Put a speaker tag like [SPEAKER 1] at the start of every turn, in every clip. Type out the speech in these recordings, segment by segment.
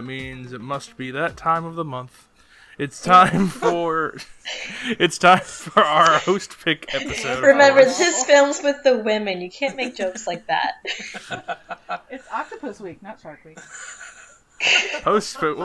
[SPEAKER 1] that means it must be that time of the month. It's time for it's time for our host pick episode.
[SPEAKER 2] Remember, this is films with the women. You can't make jokes like that.
[SPEAKER 3] It's Octopus Week, not Shark Week.
[SPEAKER 1] Host pick,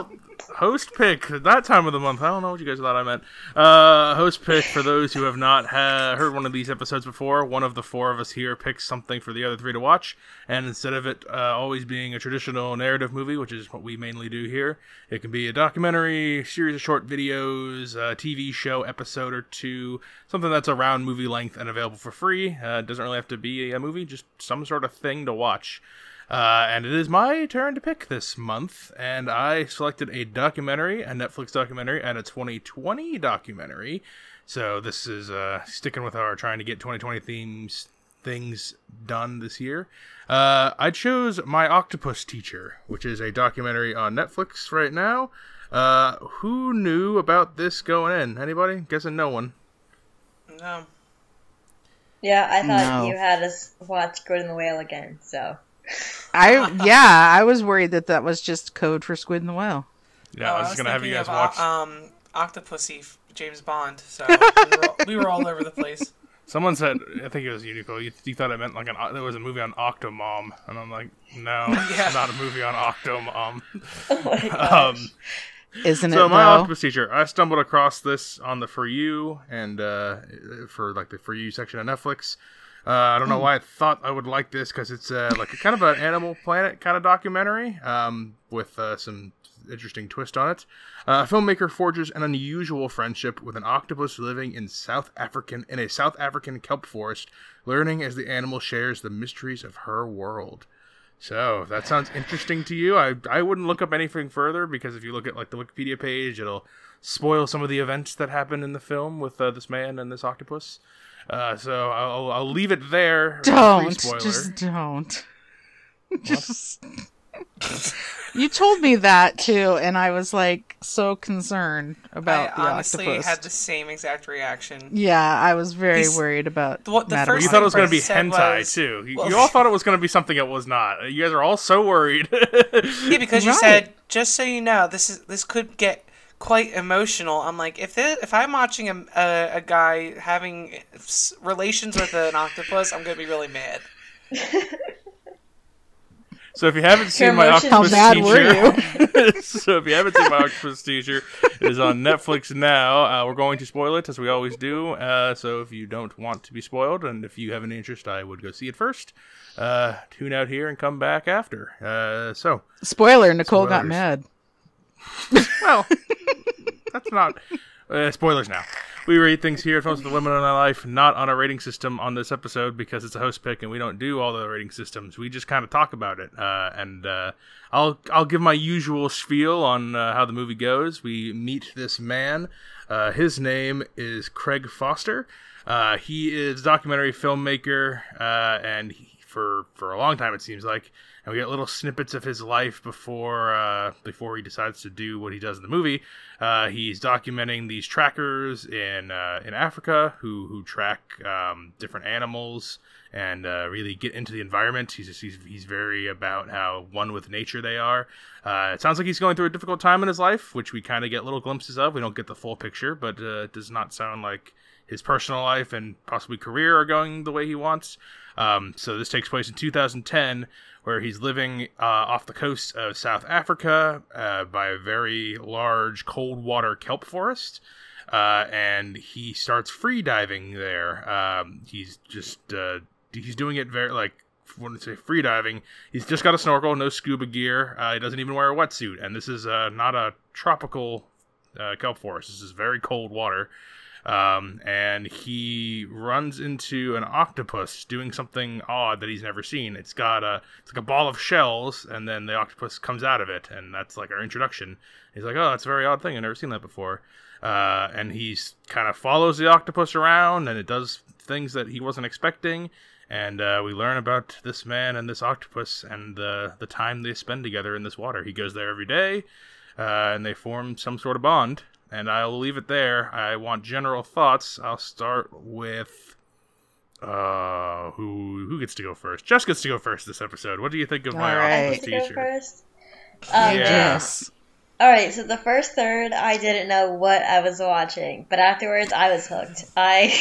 [SPEAKER 1] host pick that time of the month. I don't know what you guys thought I meant. Uh, host pick for those who have not ha- heard one of these episodes before. One of the four of us here picks something for the other three to watch, and instead of it uh, always being a traditional narrative movie, which is what we mainly do here, it can be a documentary, series of short videos, a TV show episode or two, something that's around movie length and available for free. Uh, it doesn't really have to be a movie, just some sort of thing to watch. Uh, and it is my turn to pick this month, and I selected a documentary, a Netflix documentary, and a 2020 documentary. So this is uh, sticking with our trying to get 2020 themes things done this year. Uh, I chose My Octopus Teacher, which is a documentary on Netflix right now. Uh, who knew about this going in? Anybody? Guessing no one.
[SPEAKER 4] No.
[SPEAKER 2] Yeah, I thought
[SPEAKER 5] No.
[SPEAKER 2] you had us watch Good in the Whale again, so.
[SPEAKER 5] I yeah, I was worried that that was just code for Squid in the Whale.
[SPEAKER 1] Yeah,
[SPEAKER 4] Oh,
[SPEAKER 1] I was just gonna have you guys
[SPEAKER 4] of,
[SPEAKER 1] watch.
[SPEAKER 4] uh, um, Octopussy, James Bond. So we were, all, we were all over the place.
[SPEAKER 1] Someone said, I think it was you, Nicole. You, you thought it meant like an there was a movie on Octomom, and I'm like, no,
[SPEAKER 4] Yeah.
[SPEAKER 1] it's not a movie on Octomom.
[SPEAKER 2] Oh my gosh.
[SPEAKER 1] Um,
[SPEAKER 5] Isn't
[SPEAKER 1] so
[SPEAKER 5] it So
[SPEAKER 1] my
[SPEAKER 5] though?
[SPEAKER 1] octopus teacher, I stumbled across this on the For You and uh, for like the For You section of Netflix. Uh, I don't know why I thought I would like this because it's uh, like a kind of an Animal Planet kind of documentary um, with uh, some interesting twist on it. Uh, a filmmaker forges an unusual friendship with an octopus living in South African in a South African kelp forest, learning as the animal shares the mysteries of her world. So if that sounds interesting to you, I I wouldn't look up anything further because if you look at like the Wikipedia page, it'll spoil some of the events that happen in the film with uh, this man and this octopus. Uh, so I'll I'll leave it there.
[SPEAKER 5] Don't just don't. just you told me that too, and I was like so concerned about
[SPEAKER 4] I
[SPEAKER 5] the
[SPEAKER 4] honestly
[SPEAKER 5] octopus.
[SPEAKER 4] had the same exact reaction.
[SPEAKER 5] Yeah, I was very
[SPEAKER 4] He's-
[SPEAKER 5] worried about
[SPEAKER 4] The- what- the
[SPEAKER 5] Madeline.
[SPEAKER 4] first
[SPEAKER 1] you thought it was going to be
[SPEAKER 4] said
[SPEAKER 1] hentai
[SPEAKER 4] was-
[SPEAKER 1] too. You,
[SPEAKER 4] well-
[SPEAKER 1] you all thought it was going to be something it was not. You guys are all so worried.
[SPEAKER 4] Yeah, because you
[SPEAKER 5] Right.
[SPEAKER 4] said just so you know, this is this could get quite emotional. I'm like, if this, if I'm watching a, a a guy having relations with an octopus, I'm gonna be really mad.
[SPEAKER 1] So if you haven't seen my octopus
[SPEAKER 5] How mad
[SPEAKER 1] teacher,
[SPEAKER 5] were
[SPEAKER 1] so if you haven't seen my octopus teacher, it is on Netflix now. Uh, we're going to spoil it as we always do. Uh, so if you don't want to be spoiled, and if you have an interest, I would go see it first. Uh, tune out here and come back after. Uh, so
[SPEAKER 5] Spoiler: Nicole got mad.
[SPEAKER 1] Well, that's not uh, spoilers now. We rate things here at Films with the Women in My Life, not on a rating system on this episode because it's a host pick and we don't do all the rating systems. We just kind of talk about it. Uh, and uh, I'll I'll give my usual spiel on uh, how the movie goes. We meet this man. Uh, his name is Craig Foster. Uh, he is documentary filmmaker, and for for a long time it seems like, and we get little snippets of his life before uh, before he decides to do what he does in the movie. Uh, he's documenting these trackers in uh, in Africa who who track um, different animals and uh, really get into the environment. He's, just, he's he's very about how one with nature they are. Uh, it sounds like he's going through a difficult time in his life, which we kind of get little glimpses of. We don't get the full picture, but uh, it does not sound like his personal life and possibly career are going the way he wants. Um, so this takes place in 2010, where he's living uh, off the coast of South Africa uh, by a very large cold water kelp forest. Uh, and he starts free diving there. Um, he's just uh, he's doing it very like when I say free diving, he's just got a snorkel, no scuba gear. Uh, he doesn't even wear a wetsuit, and this is uh, not a tropical kelp forest. This is very cold water. Um, and he runs into an octopus doing something odd that he's never seen. It's got a it's like a ball of shells, and then the octopus comes out of it, and that's like our introduction. He's like, "Oh, that's a very odd thing. I've never seen that before." Uh, and he's kind of follows the octopus around, and it does things that he wasn't expecting. And uh, we learn about this man and this octopus and the the time they spend together in this water. He goes there every day, uh, and they form some sort of bond. And I'll leave it there. I want general thoughts. I'll start with Uh, who who gets to go first? Jess gets to go first this episode. What do you think of my
[SPEAKER 5] All right.
[SPEAKER 1] office
[SPEAKER 2] to go
[SPEAKER 1] teacher?
[SPEAKER 2] first. Um,
[SPEAKER 1] Yeah.
[SPEAKER 5] Yes.
[SPEAKER 2] All right, so the first third, I didn't know what I was watching, but afterwards, I was hooked. I,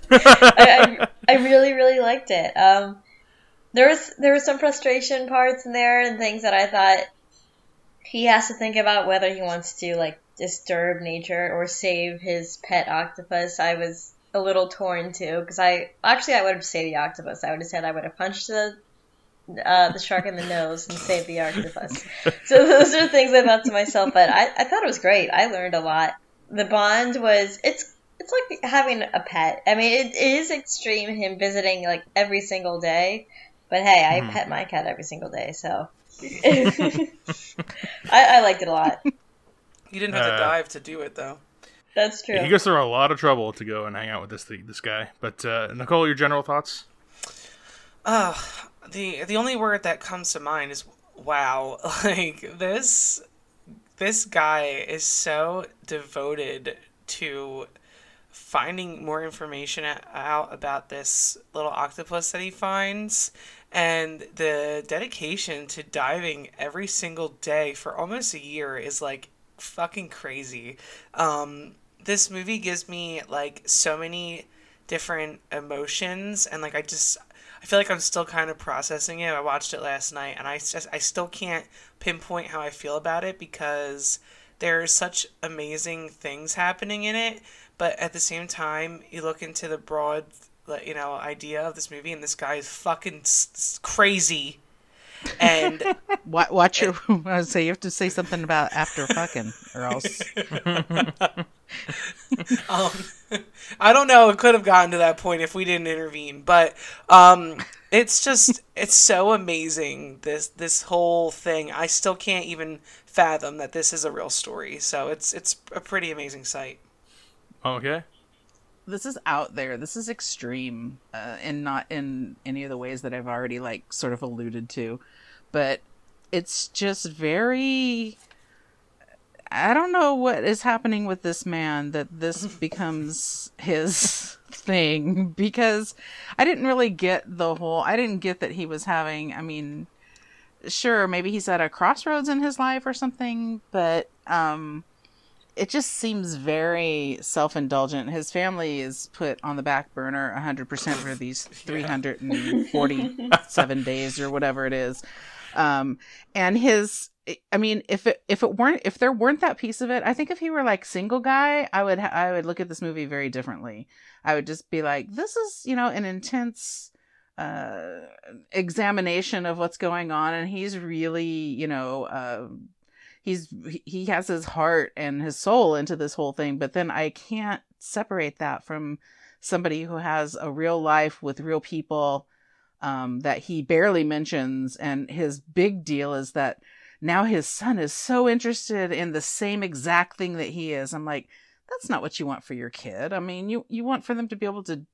[SPEAKER 2] I, I, I really, really liked it. Um, there was there was some frustration parts in there and things that I thought he has to think about whether he wants to like disturb nature or save his pet octopus. I was a little torn too because I actually I would have saved the octopus. I would have said I would have punched the uh, the shark in the nose and saved the octopus. So those are things I thought to myself, but I, I thought it was great. I learned a lot. The bond was it's it's like having a pet. I mean, it, it is extreme him visiting like every single day, but hey, I
[SPEAKER 1] Mhm.
[SPEAKER 2] pet my cat every single day, so I, I liked it a lot.
[SPEAKER 4] You didn't have to
[SPEAKER 1] Uh,
[SPEAKER 4] dive to do it though.
[SPEAKER 2] That's true.
[SPEAKER 1] He goes through a lot of trouble to go and hang out with this this guy. But uh, Nicole, your general thoughts?
[SPEAKER 4] Uh, the the only word that comes to mind is wow. Like this this guy is so devoted to finding more information out about this little octopus that he finds and the dedication to diving every single day for almost a year is like fucking crazy. Um this movie gives me like so many different emotions and like I just I feel like I'm still kind of processing it. I watched it last night and I just I still can't pinpoint how I feel about it because there are such amazing things happening in it, but at the same time you look into the broad you know idea of this movie and this guy is fucking crazy and
[SPEAKER 5] Wa- Watch your. I say you have to say something about after fucking, or else.
[SPEAKER 4] um, I don't know. It could have gotten to that point if we didn't intervene, but um, it's just it's so amazing. This this whole thing. I still can't even fathom that this is a real story. So it's it's a pretty amazing sight.
[SPEAKER 1] Okay.
[SPEAKER 5] This is out there. This is extreme, uh, and not in any of the ways that I've already like sort of alluded to, but it's just very. I don't know what is happening with this man that this becomes his thing because I didn't really get the whole. I didn't get that he was having. I mean, sure, maybe he's at a crossroads in his life or something, but um it just seems very self-indulgent. His family is put on the back burner 100% for these 347 days or whatever it is. Um, and his, I mean, if it, if it weren't, if there weren't that piece of it, I think if he were like single guy, I would, ha- I would look at this movie very differently. I would just be like, this is, you know, an intense, uh, examination of what's going on. And he's really, you know, uh, he's he has his heart and his soul into this whole thing but then i can't separate that from somebody who has a real life with real people um, that he barely mentions. And his big deal is that now his son is so interested in the same exact thing that he is. I'm like that's not what you want for your kid. I mean you you want for them to be able to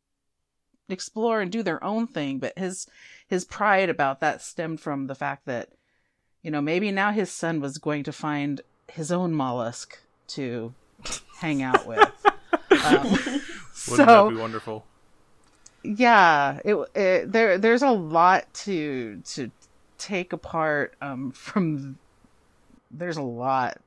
[SPEAKER 5] explore and do their own thing but his his pride about that stemmed from the fact that you know, maybe now his son was going to find his own mollusk to hang out with. Um,
[SPEAKER 1] Wouldn't
[SPEAKER 5] so
[SPEAKER 1] that be wonderful?
[SPEAKER 5] yeah, it, it there there's a lot to to take apart um, from. There's a lot.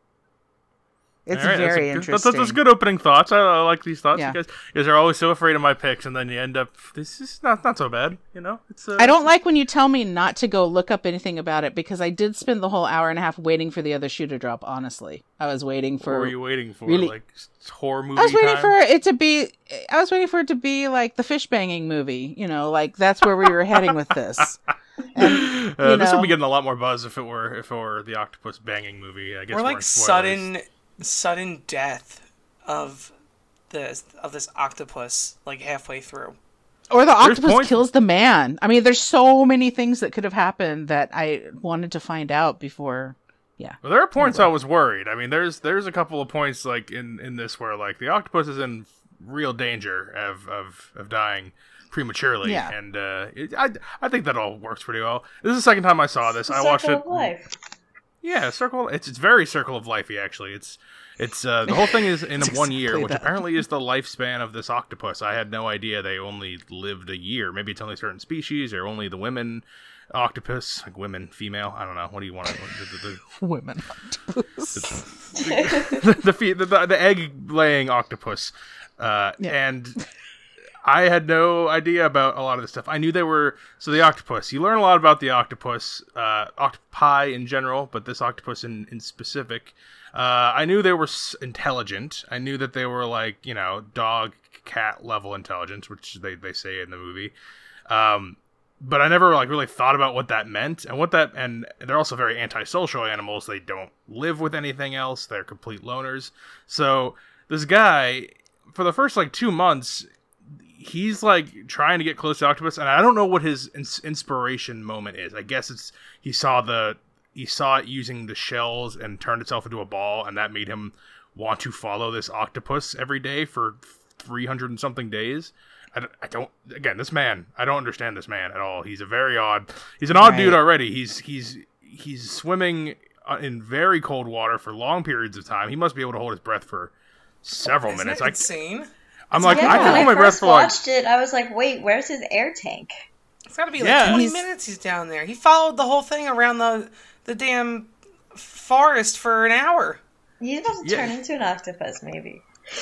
[SPEAKER 5] It's
[SPEAKER 1] All right, that's a
[SPEAKER 5] very
[SPEAKER 1] good-
[SPEAKER 5] interesting.
[SPEAKER 1] That's, that's good opening thoughts. I, I like these thoughts.
[SPEAKER 5] Yeah.
[SPEAKER 1] You guys, you guys are always so afraid of my picks, and then you end up. This is not not so bad. You know, it's. Uh,
[SPEAKER 5] I don't like when you tell me not to go look up anything about it because I did spend the whole hour and a half waiting for the other shoe to drop. Honestly, I was waiting for.
[SPEAKER 1] What were you waiting for?
[SPEAKER 5] really-
[SPEAKER 1] Like horror movie
[SPEAKER 5] I was waiting
[SPEAKER 1] time?
[SPEAKER 5] for it to be. I was waiting for it to be like the fish banging movie. You know, like that's where we were heading with this. And
[SPEAKER 1] Uh,
[SPEAKER 5] you
[SPEAKER 1] this would be getting a lot more buzz if it were if it were the octopus banging movie. I guess
[SPEAKER 4] Or like sudden sudden death of the of this octopus like halfway through.
[SPEAKER 5] Or the octopus kills the man. I mean, there's so many things that could have happened that I wanted to find out before. Yeah.
[SPEAKER 1] Well, there are points I was worried. I mean, there's there's a couple of points like in in this where like the octopus is in real danger of of, of dying prematurely,
[SPEAKER 5] Yeah.
[SPEAKER 1] and uh, it, I I think that all works pretty well. This is the second time I saw this. I watched it.
[SPEAKER 2] life.
[SPEAKER 1] Yeah, circle. It's it's very circle of lifey actually. It's it's uh, the whole thing is in one year,
[SPEAKER 5] exactly
[SPEAKER 1] which
[SPEAKER 5] that.
[SPEAKER 1] apparently is the lifespan of this octopus. I had no idea they only lived a year. Maybe it's only certain species or only the women octopus, like women, female. I don't know. What do you want? To, the, the,
[SPEAKER 5] Women.
[SPEAKER 1] the, the, the, the, the egg laying octopus. Uh,
[SPEAKER 5] Yeah.
[SPEAKER 1] And I had no idea about a lot of this stuff. I knew they were so the octopus. You learn a lot about the octopus, uh, octopi in general, but this octopus in in specific. Uh, I knew they were intelligent. I knew that they were like you know dog cat level intelligence, which they they say in the movie. Um, but I never like really thought about what that meant and what that and they're also very antisocial animals. They don't live with anything else. They're complete loners. So this guy for the first like 2 months he's like trying to get close to octopus and I don't know what his ins- inspiration moment is. I guess it's he saw the he saw it using the shells and turned itself into a ball and that made him want to follow this octopus every day for 300 and something days. I, I don't again this man I don't understand this man at all. He's a very odd he's an odd dude already. He's he's he's swimming uh, in very cold water for long periods of time. He must be able to hold his breath for several
[SPEAKER 4] Isn't
[SPEAKER 1] minutes.
[SPEAKER 4] it
[SPEAKER 1] I,
[SPEAKER 4] insane?
[SPEAKER 1] I'm like
[SPEAKER 2] yeah,
[SPEAKER 1] I
[SPEAKER 2] when
[SPEAKER 1] can hold my
[SPEAKER 2] I
[SPEAKER 1] breath
[SPEAKER 2] first
[SPEAKER 1] for like
[SPEAKER 2] watched it, I was like, wait, where's his air tank?
[SPEAKER 4] It's got to be like
[SPEAKER 1] Yeah.
[SPEAKER 4] 20
[SPEAKER 5] He's-
[SPEAKER 4] minutes he's down there. He followed the whole thing around the the damn forest for an hour.
[SPEAKER 2] He's about to
[SPEAKER 1] Yeah.
[SPEAKER 2] turn into an octopus, maybe.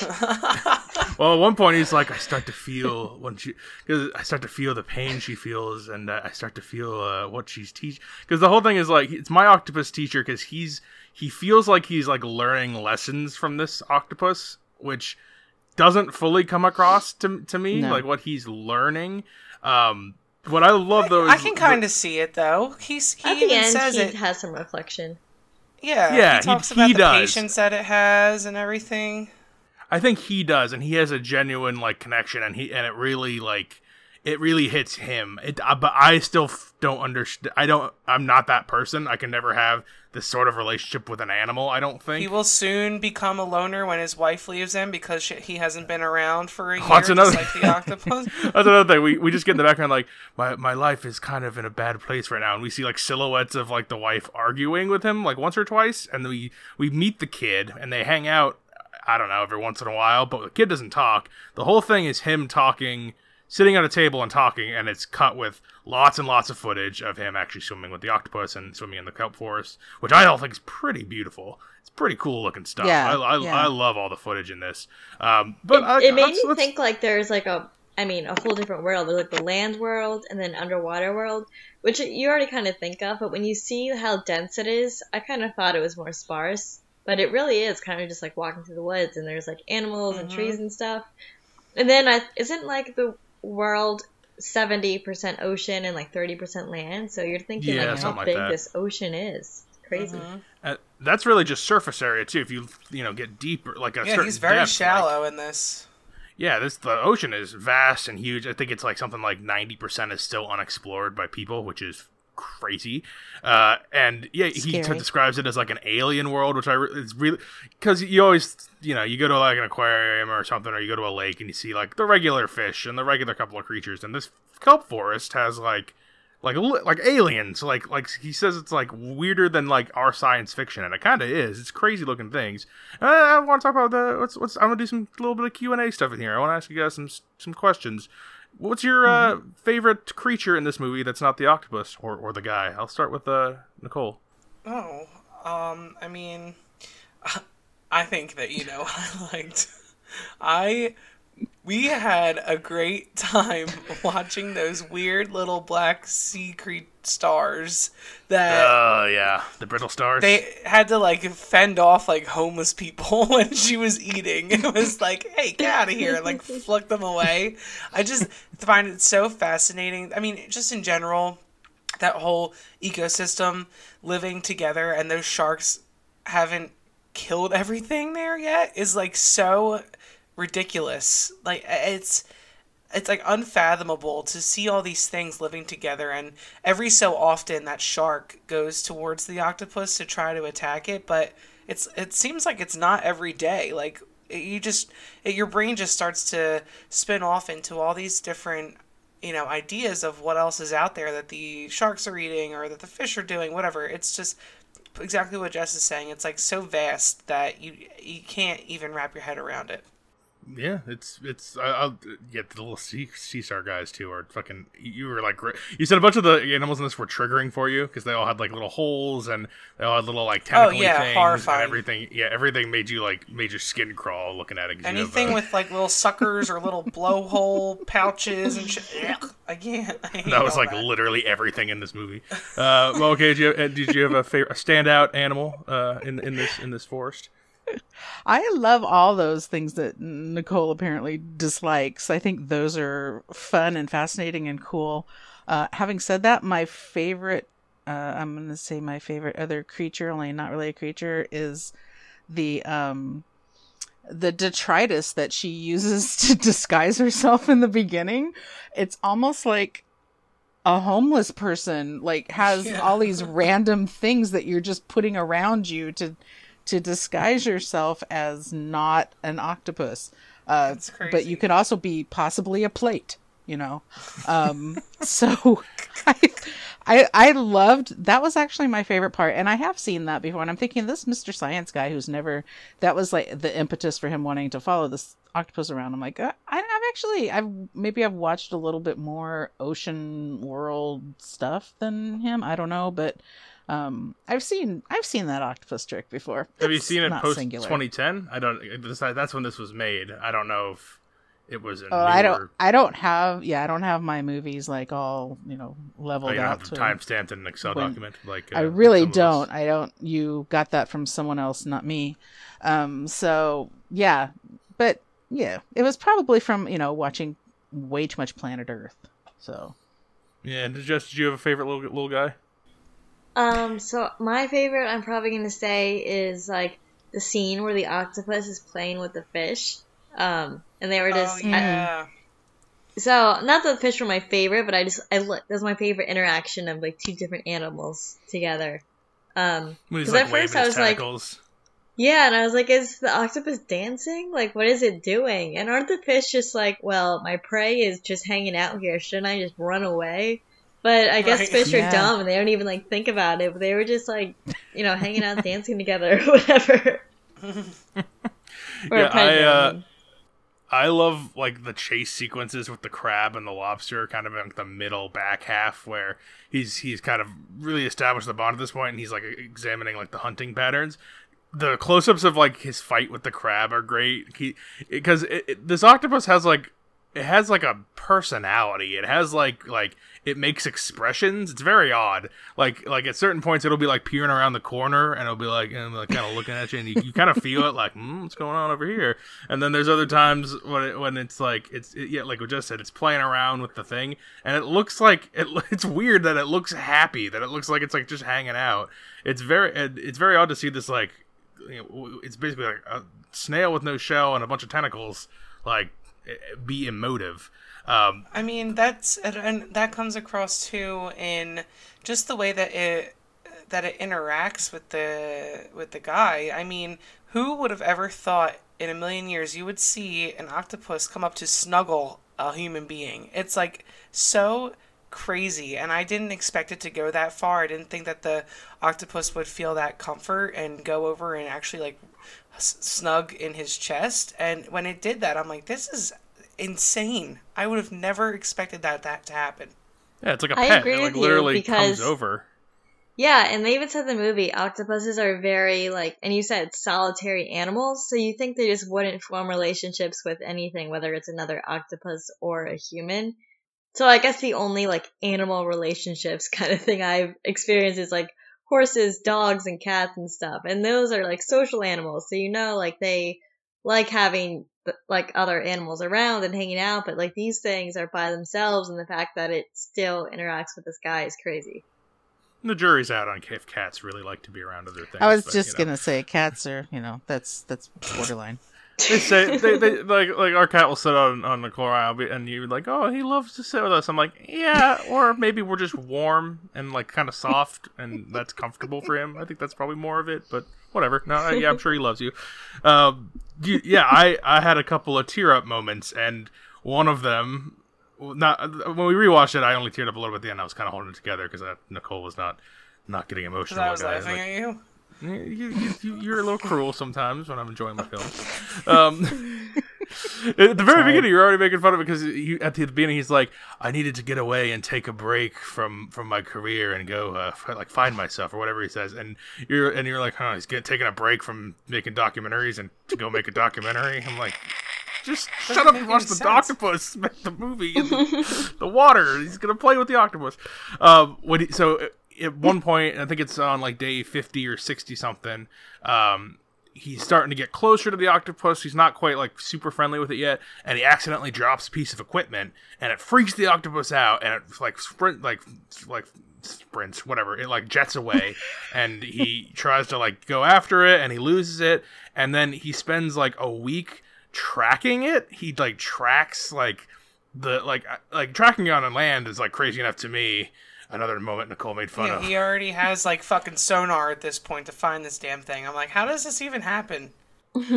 [SPEAKER 1] Well, at one point he's like, I start to feel when she, because I start to feel the pain she feels, and uh, I start to feel uh, what she's teach. Because the whole thing is like, it's my octopus teacher because he's he feels like he's like learning lessons from this octopus, which doesn't fully come across to to me
[SPEAKER 5] No.
[SPEAKER 1] like what he's learning. Um, what I love though, is
[SPEAKER 4] I can kind of see it though. He's he
[SPEAKER 2] At
[SPEAKER 4] even
[SPEAKER 2] the end,
[SPEAKER 4] says
[SPEAKER 2] he
[SPEAKER 4] it.
[SPEAKER 2] has some reflection.
[SPEAKER 4] Yeah,
[SPEAKER 1] Yeah,
[SPEAKER 4] He
[SPEAKER 1] he-
[SPEAKER 4] talks
[SPEAKER 1] he
[SPEAKER 4] about the
[SPEAKER 1] does.
[SPEAKER 4] patience that it has and everything.
[SPEAKER 1] I think he does, and he has a genuine like connection, and he and it really like it really hits him. It, uh, but I still f- don't understand. I don't. I'm not that person. I can never have this sort of relationship with an animal. I don't think.
[SPEAKER 4] He will soon become a loner when his wife leaves him because she, he hasn't been around for a year,
[SPEAKER 1] That's another-
[SPEAKER 4] like the octopus.
[SPEAKER 1] That's another thing. We, we just get in the background like my my life is kind of in a bad place right now, and we see like silhouettes of like the wife arguing with him like once or twice, and we we meet the kid and they hang out. I don't know every once in a while, but the kid doesn't talk. The whole thing is him talking, sitting at a table and talking, and it's cut with lots and lots of footage of him actually swimming with the octopus and swimming in the kelp forest, which I all think is pretty beautiful. It's pretty cool looking stuff.
[SPEAKER 5] Yeah,
[SPEAKER 1] I, I,
[SPEAKER 5] yeah.
[SPEAKER 1] I love all the footage in this. Um, but
[SPEAKER 2] it,
[SPEAKER 1] I,
[SPEAKER 2] it made
[SPEAKER 1] let's-
[SPEAKER 2] me
[SPEAKER 1] let's-
[SPEAKER 2] think like there's like a I mean a whole different world. There's like the land world and then underwater world, which you already kind of think of. But when you see how dense it is, I kind of thought it was more sparse. But it really is kind of just like walking through the woods and there's like animals and
[SPEAKER 4] Mhm.
[SPEAKER 2] trees and stuff. And then I isn't like the world seventy percent ocean and like thirty percent land. So you're thinking
[SPEAKER 1] Yeah,
[SPEAKER 2] like how
[SPEAKER 1] something like
[SPEAKER 2] big
[SPEAKER 1] that.
[SPEAKER 2] this ocean is. It's crazy.
[SPEAKER 4] Mhm.
[SPEAKER 1] Uh, that's really just surface area too. If you you know get deeper, like a
[SPEAKER 4] Yeah,
[SPEAKER 1] certain
[SPEAKER 4] he's very
[SPEAKER 1] depth, like-
[SPEAKER 4] shallow in this.
[SPEAKER 1] yeah, this the ocean is vast and huge. I think it's like something like ninety percent is still unexplored by people, which is crazy. Uh, and yeah, he t- describes it as like an alien world, which I re- it's really because you always you know you go to like an aquarium or something, or you go to a lake and you see like the regular fish and the regular couple of creatures, and this kelp forest has like like like aliens. Like like he says it's like weirder than like our science fiction and it kind of is. It's crazy looking things. Uh, i want to talk about the what's what's i'm gonna do some little bit of q&a stuff in here. I want to ask you guys some some questions what's your uh, favorite creature in this movie that's not the octopus or, or the guy i'll start with uh, nicole
[SPEAKER 4] Oh, um, I mean, I think that you know I liked. I we had a great time watching those weird little black sea creature stars that
[SPEAKER 1] oh yeah the brittle stars
[SPEAKER 4] they had to like fend off like homeless people when she was eating. It was like, hey, get out of here, and like flick them away. I just find it so fascinating. I mean, just in general, that whole ecosystem living together and those sharks haven't killed everything there yet is like so ridiculous. Like it's it's like unfathomable to see all these things living together and every so often that shark goes towards the octopus to try to attack it but it's it seems like it's not every day like it- you just it, your brain just starts to spin off into all these different you know ideas of what else is out there that the sharks are eating or that the fish are doing whatever it's just exactly what Jess is saying. It's like so vast that you you can't even wrap your head around it.
[SPEAKER 1] Yeah, it's it's. I, I'll get the little sea, star guys too are fucking. You were like, you said a bunch of the animals in this were triggering for you because they all had like little holes and they all had little like tentacle
[SPEAKER 4] Oh, yeah,
[SPEAKER 1] things
[SPEAKER 4] horrifying.
[SPEAKER 1] and everything. Yeah, everything made you like made your skin crawl looking at it. 'cause you have,
[SPEAKER 4] Anything with like little suckers or little blowhole pouches and shit. I can't. I
[SPEAKER 1] that was like literally everything in this movie. Uh, well, okay. Did you, uh, did you have a favorite, a standout animal uh, in in this in this forest?
[SPEAKER 5] I love all those things that Nicole apparently dislikes. I think those are fun and fascinating and cool. Uh, having said that, my favorite, uh, I'm going to say my favorite other creature, only not really a creature, is the um, the detritus that she uses to disguise herself in the beginning. It's almost like a homeless person like has
[SPEAKER 4] Yeah.
[SPEAKER 5] all these random things that you're just putting around you to to disguise yourself as not an octopus. Uh,
[SPEAKER 4] That's crazy.
[SPEAKER 5] but you could also be possibly a plate, you know. Um, so I, I I loved that was actually my favorite part, and I have seen that before. And I'm thinking this Mr. Science guy who's never that was like the impetus for him wanting to follow this octopus around. I'm like, uh, I, I've actually I've maybe I've watched a little bit more ocean world stuff than him. I don't know, but um, I've seen I've seen that octopus trick before.
[SPEAKER 1] Have you seen it post
[SPEAKER 5] singular.
[SPEAKER 1] 2010? I don't. That's when this was made. I don't know if it was. A
[SPEAKER 5] Oh, I don't. I don't have. Yeah, I don't have my movies like all you know
[SPEAKER 1] Oh,
[SPEAKER 5] leveled
[SPEAKER 1] you don't
[SPEAKER 5] out
[SPEAKER 1] time stamped in an Excel
[SPEAKER 5] when-
[SPEAKER 1] document. Like
[SPEAKER 5] I
[SPEAKER 1] uh,
[SPEAKER 5] really don't. I don't. You got that from someone else, not me. Um. So yeah, but yeah, it was probably from you know watching way too much Planet Earth. So
[SPEAKER 1] Yeah. and just did you have a favorite little little guy?
[SPEAKER 2] Um, so my favorite, I'm probably gonna say, is like the scene where the octopus is playing with the fish. Um, and they were
[SPEAKER 4] Oh
[SPEAKER 2] just
[SPEAKER 4] yeah.
[SPEAKER 2] so not that the fish were my favorite, but I just I look that's my favorite interaction of like two different animals together. Um,
[SPEAKER 1] When like
[SPEAKER 2] at first I
[SPEAKER 1] his
[SPEAKER 2] was like- yeah, and I was like, is the octopus dancing? Like, what is it doing? And aren't the fish just like, well, my prey is just hanging out here. Shouldn't I just run away? But I guess
[SPEAKER 4] Right.
[SPEAKER 2] fish
[SPEAKER 5] Yeah.
[SPEAKER 2] are dumb and they don't even like think about it. But they were just like, you know, hanging out, dancing together, or whatever. Or
[SPEAKER 1] Yeah, I, uh. I love like the chase sequences with the crab and the lobster, kind of in like, the middle back half where he's he's kind of really established the bond at this point, and he's like examining like the hunting patterns. The close-ups of like his fight with the crab are great. Because it, it, this octopus has like it has like a personality. It has like like it makes expressions. It's very odd. Like like at certain points it'll be like peering around the corner and it'll be like and like kind of looking at you and you, you kind of feel it like mm, what's going on over here. And then there's other times when it, when it's like it's it, yeah like we just said it's playing around with the thing and it looks like it, it's weird that it looks happy that it looks like it's like just hanging out. It's very it, it's very odd to see this like you know, it's basically like a snail with no shell and a bunch of tentacles like be emotive. Um,
[SPEAKER 4] I mean, that's and- that comes across too in just the way that it that it interacts with the with the guy. I mean, who would have ever thought in a million years you would see an octopus come up to snuggle a human being? It's like so crazy and I didn't expect it to go that far. I didn't think that the octopus would feel that comfort and go over and actually like snug in his chest and when it did that I'm like this is insane. I would have never expected that that to happen.
[SPEAKER 1] yeah, it's like a
[SPEAKER 2] I
[SPEAKER 1] pet.
[SPEAKER 2] agree
[SPEAKER 1] it like
[SPEAKER 2] with you
[SPEAKER 1] literally
[SPEAKER 2] because-
[SPEAKER 1] comes over.
[SPEAKER 2] Yeah, and they even said in the movie octopuses are very like, and you said solitary animals, so you think they just wouldn't form relationships with anything, whether it's another octopus or a human. So I guess the only like animal relationships kind of thing I've experienced is like horses, dogs, and cats and stuff, and those are like social animals, so you know like they like having like other animals around and hanging out, but like these things are by themselves, and the fact that it still interacts with this guy is crazy.
[SPEAKER 1] The jury's out on if cats really like to be around other things.
[SPEAKER 5] I was
[SPEAKER 1] but,
[SPEAKER 5] just
[SPEAKER 1] you know.
[SPEAKER 5] gonna say cats are you know that's that's borderline.
[SPEAKER 1] They say they, they like like our cat will sit on on the floor and you're like, oh, he loves to sit with us. I'm like, yeah, or maybe we're just warm and like kind of soft, and that's comfortable for him. I think that's probably more of it, but whatever. No, I- yeah, I'm sure he loves you. Um, you, yeah, I I had a couple of tear up moments, and one of them. Not when we rewatched it, I only teared up a little bit at the end. I was kind of holding it together because Nicole was not not getting emotional.
[SPEAKER 4] I was laughing
[SPEAKER 1] Like,
[SPEAKER 4] at you.
[SPEAKER 1] You, you, you, you're a little cruel sometimes when I'm enjoying my films. Um, at the very beginning, you're already making fun of it because he, at the beginning he's like, "I needed to get away and take a break from from my career and go uh, f- like find myself or whatever he says." And you're and you're like, "Huh, he's getting taking a break from making documentaries and to go make a documentary." I'm like. Just shut up and watch the
[SPEAKER 4] sense.
[SPEAKER 1] octopus make the movie in the, the water. He's gonna play with the octopus. Um, when he, so at one point, I think it's on like day fifty or sixty something. Um, he's starting to get closer to the octopus. He's not quite like super friendly with it yet, and he accidentally drops a piece of equipment, and it freaks the octopus out, and it like sprint like like sprints whatever it like jets away and he tries to like go after it and he loses it and then he spends like a week tracking it he like tracks like the like uh, like tracking it on land is like crazy enough to me another moment nicole made fun
[SPEAKER 4] Yeah,
[SPEAKER 1] of
[SPEAKER 4] he already has like fucking sonar at this point to find this damn thing. I'm like, how does this even happen?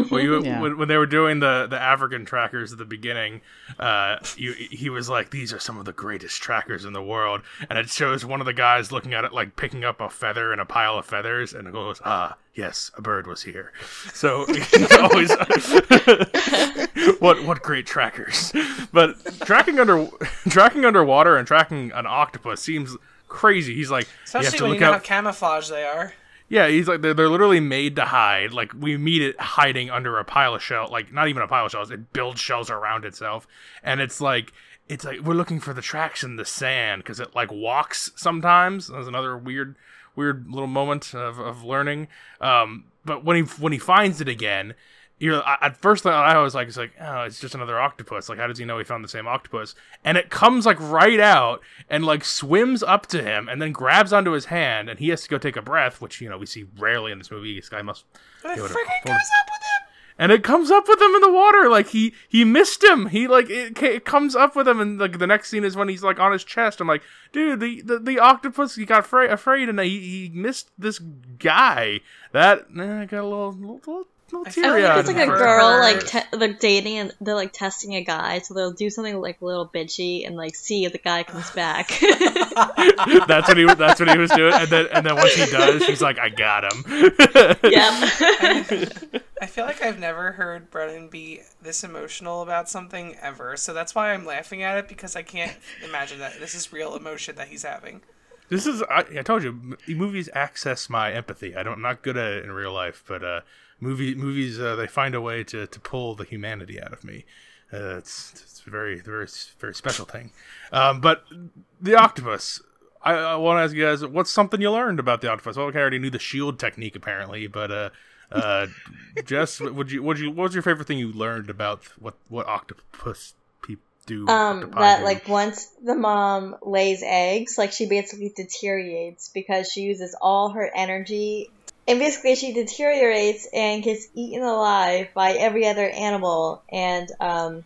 [SPEAKER 1] Well, you,
[SPEAKER 5] Yeah.
[SPEAKER 1] when, when they were doing the, the African trackers at the beginning, uh, you, he was like, "These are some of the greatest trackers in the world," and it shows one of the guys looking at it like picking up a feather in a pile of feathers, and it goes, "Ah, yes, a bird was here." So he's always what what great trackers, but tracking under tracking underwater and tracking an octopus seems crazy. He's like, you have
[SPEAKER 4] Especially
[SPEAKER 1] to
[SPEAKER 4] when
[SPEAKER 1] look
[SPEAKER 4] you know
[SPEAKER 1] out.
[SPEAKER 4] how camouflage they are.
[SPEAKER 1] Yeah, he's like they're, they're literally made to hide. Like we meet it hiding under a pile of shells, like not even a pile of shells. It builds shells around itself, and it's like it's like we're looking for the tracks in the sand because it like walks sometimes. That's another weird, weird little moment of, of learning. Um, but when he when he finds it again, you're I- at first I was like, it's like oh, it's just another octopus. Like how does he know he found the same octopus? And it comes like right out and like swims up to him and then grabs onto his hand and he has to go take a breath, which you know we see rarely in this movie. This guy must.
[SPEAKER 4] But it
[SPEAKER 1] be able to
[SPEAKER 4] freaking goes up with him.
[SPEAKER 1] and it comes up with him in the water like he he missed him he like it, it comes up with him and like the next scene is when he's like on his chest i'm like dude the the, the octopus he got afraid, afraid and he, he missed this guy that eh, I got a little little, little, little
[SPEAKER 4] I
[SPEAKER 2] I
[SPEAKER 4] feel
[SPEAKER 1] teary
[SPEAKER 2] think
[SPEAKER 1] eyed
[SPEAKER 2] it's like a
[SPEAKER 1] first.
[SPEAKER 2] girl like
[SPEAKER 4] first.
[SPEAKER 2] te- like dating and they're like testing a guy, so they'll do something like a little bitchy and like see if the guy comes back.
[SPEAKER 1] that's what he was that's what he was doing and then and then once he does he's like i got him
[SPEAKER 2] yep.
[SPEAKER 4] I feel like I've never heard Brennan be this emotional about something ever, so that's why I'm laughing at it because I can't imagine that this is real emotion that he's having.
[SPEAKER 1] This is I, I told you movies access my empathy. I don't I'm not good at it in real life, but uh, movie movies uh, they find a way to, to pull the humanity out of me. Uh, it's it's a very very very special thing. Um, but the octopus. I, I want to ask you guys, what's something you learned about the octopus? Well, I already knew the shield technique apparently, but uh, uh, Jess, would you would you what was your favorite thing you learned about what what octopus people do?
[SPEAKER 2] Um, that
[SPEAKER 1] do?
[SPEAKER 2] like once the mom lays eggs, like she basically deteriorates because she uses all her energy, and basically she deteriorates and gets eaten alive by every other animal, and um,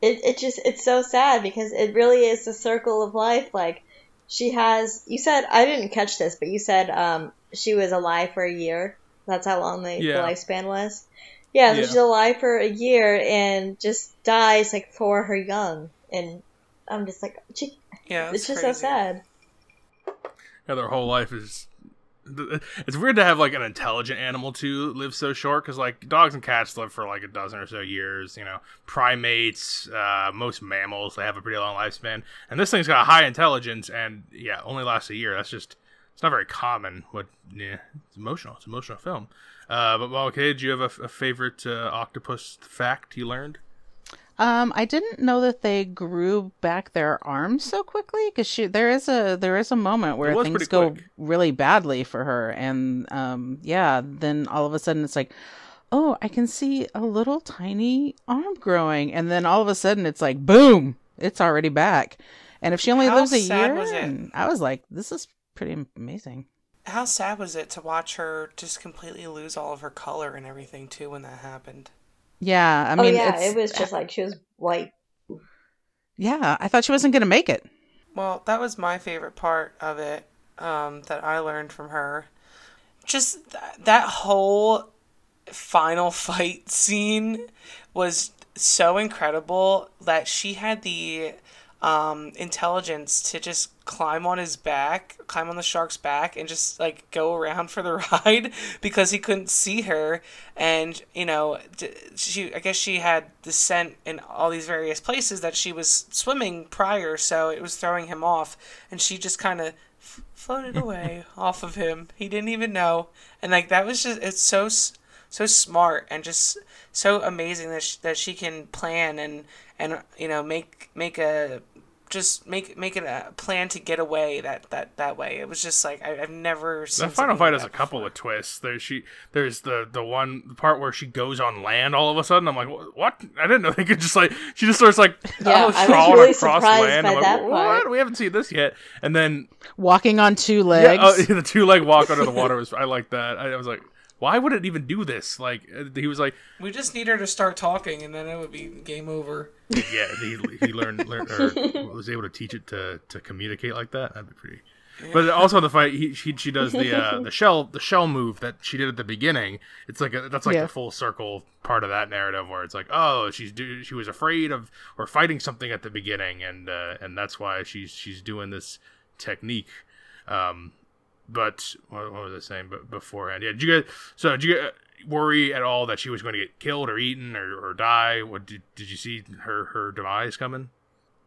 [SPEAKER 2] it it just it's so sad because it really is the circle of life. Like she has, you said I didn't catch this, but you said um she was alive for a year. That's how long the,
[SPEAKER 1] Yeah.
[SPEAKER 2] the lifespan was. Yeah, so
[SPEAKER 1] Yeah.
[SPEAKER 2] she's alive for a year and just dies like for her young, and I'm just like, she,
[SPEAKER 4] Yeah,
[SPEAKER 2] it's just so sad.
[SPEAKER 1] Yeah, their whole life is. It's weird to have like an intelligent animal to live so short because like dogs and cats live for like a dozen or so years. You know, primates, uh, most mammals they have a pretty long lifespan, and this thing's got a high intelligence and yeah, only lasts a year. That's just it's not very common. What yeah, it's emotional. It's emotional film. Uh, but well, okay, do you have a, a favorite uh, octopus fact you learned?
[SPEAKER 5] Um, I didn't know that they grew back their arms so quickly because there is a there is a moment where things go
[SPEAKER 1] quick.
[SPEAKER 5] really badly for her, and um, yeah, then all of a sudden it's like, oh, I can see a little tiny arm growing, and then all of a sudden it's like, boom, it's already back. And if she only
[SPEAKER 4] How
[SPEAKER 5] lives a year,
[SPEAKER 4] was?
[SPEAKER 5] I was like, this is pretty amazing.
[SPEAKER 4] How sad was it to watch her just completely lose all of her color and everything too when that happened?
[SPEAKER 5] Yeah, I mean,
[SPEAKER 2] oh
[SPEAKER 5] mean,
[SPEAKER 2] yeah,
[SPEAKER 5] it's-
[SPEAKER 2] it was just like she was white.
[SPEAKER 5] yeah. I thought she wasn't gonna make it.
[SPEAKER 4] Well, that was my favorite part of it um, that I learned from her. Just th- that whole final fight scene was so incredible that she had the um, intelligence to just climb on his back, climb on the shark's back, and just like go around for the ride because he couldn't see her. And you know, she I guess she had the scent in all these various places that she was swimming prior, so it was throwing him off. And she just kind of f- floated away off of him. He didn't even know, and like that was just it's so so smart and just so amazing that she, that she can plan and and you know make make a just make make it a plan to get away that that that way. It was just like I, have never seen.
[SPEAKER 1] The final fight has a couple of twists. There's she there's the the one part where she goes on land all of a sudden. I'm like, what? I didn't know they could just like she just starts like
[SPEAKER 2] yeah,
[SPEAKER 1] oh,
[SPEAKER 2] I was really surprised land. by
[SPEAKER 1] I'm
[SPEAKER 2] that
[SPEAKER 1] like,
[SPEAKER 2] part.
[SPEAKER 1] What? We haven't seen this yet. And then
[SPEAKER 5] walking on two legs.
[SPEAKER 1] Yeah, oh, the two leg walk under the water was I like that. I, I was like, why would it even do this? Like uh, he was like,
[SPEAKER 4] we just need her to start talking, and then it would be game over.
[SPEAKER 1] Yeah, he, he learned, learned or was able to teach it to, to communicate like that. That'd be pretty. Yeah. But also in the fight, he, he she does the uh, the shell the shell move that she did at the beginning. It's like a, that's like yeah. the full circle part of that narrative where it's like, oh, she's do, she was afraid of or fighting something at the beginning, and uh, and that's why she's she's doing this technique. Um, but what, what was I saying? But beforehand, yeah. Did you get so? Did you get, worry at all that she was going to get killed or eaten or, or die? What did, did you see her her demise coming?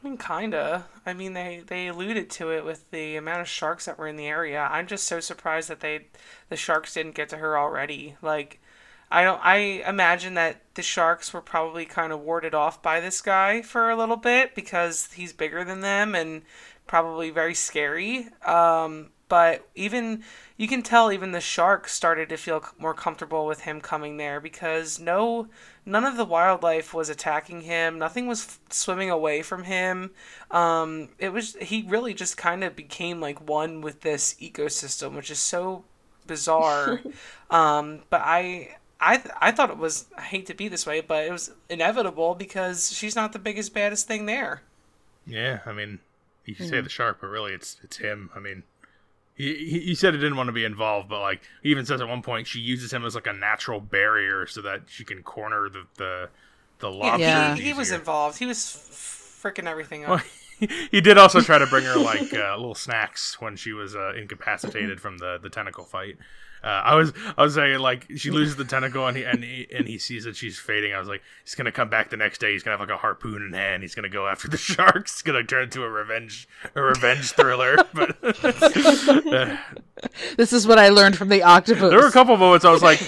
[SPEAKER 4] I mean, kinda. I mean, they they alluded to it with the amount of sharks that were in the area. I'm just so surprised that they the sharks didn't get to her already. Like, I don't. I imagine that the sharks were probably kind of warded off by this guy for a little bit because he's bigger than them and probably very scary. Um, but even you can tell even the shark started to feel more comfortable with him coming there because no none of the wildlife was attacking him nothing was f- swimming away from him um, it was he really just kind of became like one with this ecosystem which is so bizarre um, but i I, I thought it was I hate to be this way, but it was inevitable because she's not the biggest baddest thing there.
[SPEAKER 1] Yeah, I mean, you can mm. say the shark, but really it's it's him. I mean, he, he said he didn't want to be involved, but like he even says at one point she uses him as like a natural barrier so that she can corner the the the lobster.
[SPEAKER 4] Yeah, he, he was involved. He was freaking everything up. Well,
[SPEAKER 1] he, he did also try to bring her like uh, little snacks when she was uh, incapacitated from the the tentacle fight. Uh, I was I was saying like she loses the tentacle and he and he and he sees that she's fading. I was like, he's gonna come back the next day. He's gonna have like a harpoon in hand. He's gonna go after the sharks. He's gonna turn into a revenge a revenge thriller. But
[SPEAKER 5] this is what I learned from the octopus.
[SPEAKER 1] There were a couple moments I was like.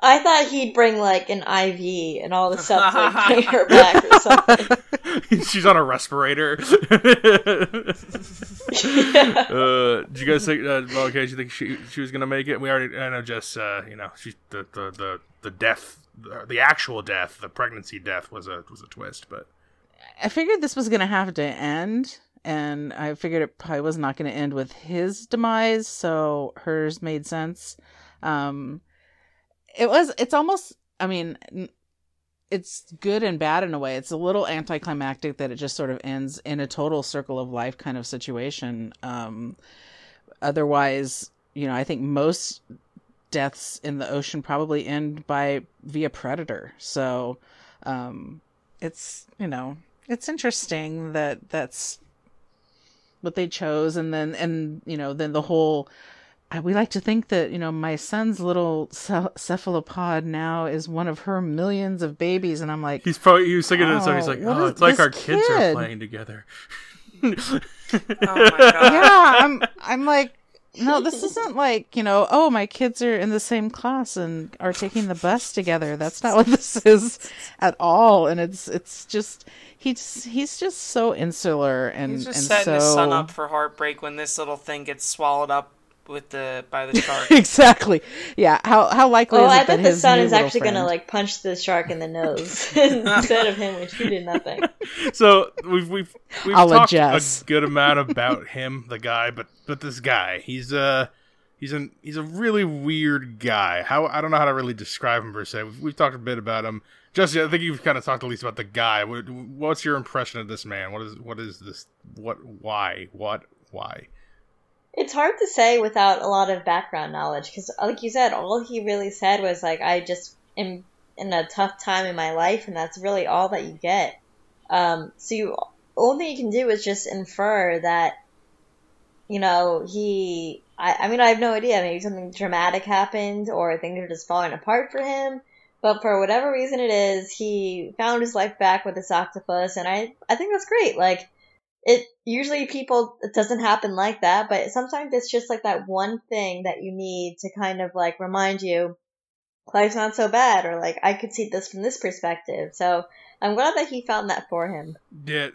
[SPEAKER 1] I,
[SPEAKER 2] I thought he'd bring like an IV and all the stuff to like, bring her back or something.
[SPEAKER 1] She's on a respirator. yeah. uh, did you guys think? Uh, well, okay, do you think she she was gonna make it? We already, I know, just uh, you know, she the the the, the death, the, the actual death, the pregnancy death was a was a twist, but
[SPEAKER 5] I figured this was gonna have to end and I figured it probably was not going to end with his demise, so hers made sense. Um, it was it's almost i mean it's good and bad in a way. It's a little anticlimactic that it just sort of ends in a total circle of life kind of situation. Um otherwise you know i think most deaths in the ocean probably end by via predator. So um it's you know it's interesting that that's what they chose. And then and you know then the whole we like to think that you know my son's little cephalopod now is one of her millions of babies, and I'm like,
[SPEAKER 1] he's probably he was thinking oh, to himself, he's like, oh, it's like our kid? kids are playing together.
[SPEAKER 4] oh yeah,
[SPEAKER 5] I'm I'm like, no, this isn't like you know, oh my kids are in the same class and are taking the bus together. That's not what this is at all, and it's it's just he's he's just so insular and
[SPEAKER 4] he's just
[SPEAKER 5] and
[SPEAKER 4] setting
[SPEAKER 5] so...
[SPEAKER 4] his son up for heartbreak when this little thing gets swallowed up with the by the shark.
[SPEAKER 5] exactly. Yeah. How how likely
[SPEAKER 2] well,
[SPEAKER 5] is it
[SPEAKER 2] I
[SPEAKER 5] that
[SPEAKER 2] the son is actually
[SPEAKER 5] going
[SPEAKER 2] to like punch the shark in the nose instead of him, which he did nothing.
[SPEAKER 1] So we've we've we've I'll talked adjust. a good amount about him, the guy, but but this guy, he's uh he's an he's a really weird guy. How I don't know how to really describe him per se. We've, we've talked a bit about him. Jesse, I think you've kind of talked at least about the guy. What, what's your impression of this man? What is what is this? What? Why? What? Why?
[SPEAKER 2] It's hard to say without a lot of background knowledge because, like you said, all he really said was like, "I just am in a tough time in my life," and that's really all that you get. Um, so you only thing you can do is just infer that, you know, he. I, I mean, I have no idea. Maybe something dramatic happened, or things are just falling apart for him. But for whatever reason it is, he found his life back with this octopus, and I I think that's great. Like it usually people it doesn't happen like that, but sometimes it's just like that one thing that you need to kind of like remind you life's not so bad, or like I could see this from this perspective. So I'm glad that he found that for him.
[SPEAKER 1] Yeah.